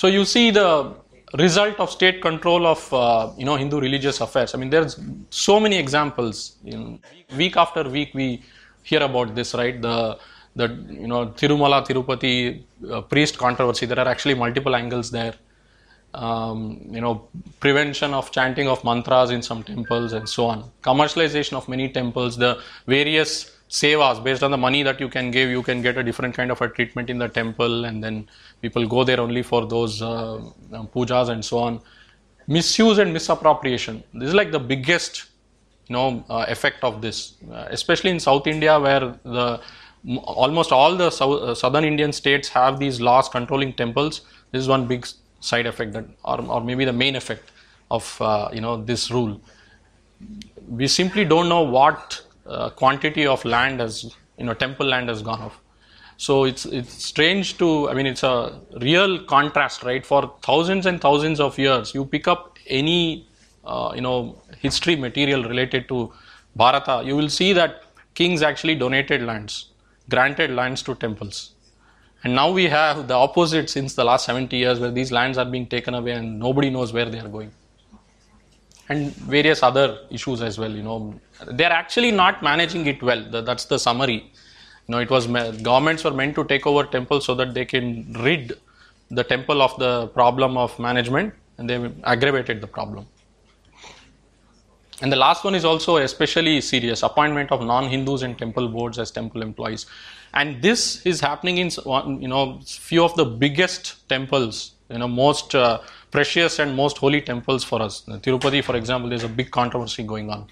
So you see the result of state control of uh, you know Hindu religious affairs. I mean, there's so many examples. In week after week, we hear about this, right? The the you know Tirumala Tirupati uh, priest controversy. There are actually multiple angles there. Um, you know, prevention of chanting of mantras in some temples and so on. Commercialization of many temples. The various sevas based on the money that you can give you can get a different kind of a treatment in the temple and then people go there only for those uh, um, pujas and so on. Misuse and misappropriation. This is like the biggest you know uh, effect of this. Uh, especially in south india where the almost all the uh, southern indian states have these laws controlling temples. This is one big side effect that or, or maybe the main effect of uh, you know this rule. We simply don't know what uh, quantity of land has you know temple land has gone off. So it's it's strange to i mean it's a real contrast right? For thousands and thousands of years you pick up any uh, you know history material related to bharata you will see that kings actually donated lands granted lands to temples. And now we have the opposite since the last 70 years where these lands are being taken away and nobody knows where they are going and various other issues as well you know. They're actually not managing it well. That's the summary. You know it was governments were meant to take over temples so that they can rid the temple of the problem of management and they aggravated the problem. And the last one is also especially serious appointment of non-Hindus in temple boards as temple employees. And this is happening in you know few of the biggest temples, you know most uh, precious and most holy temples for us. Tirupati, for example, there's a big controversy going on.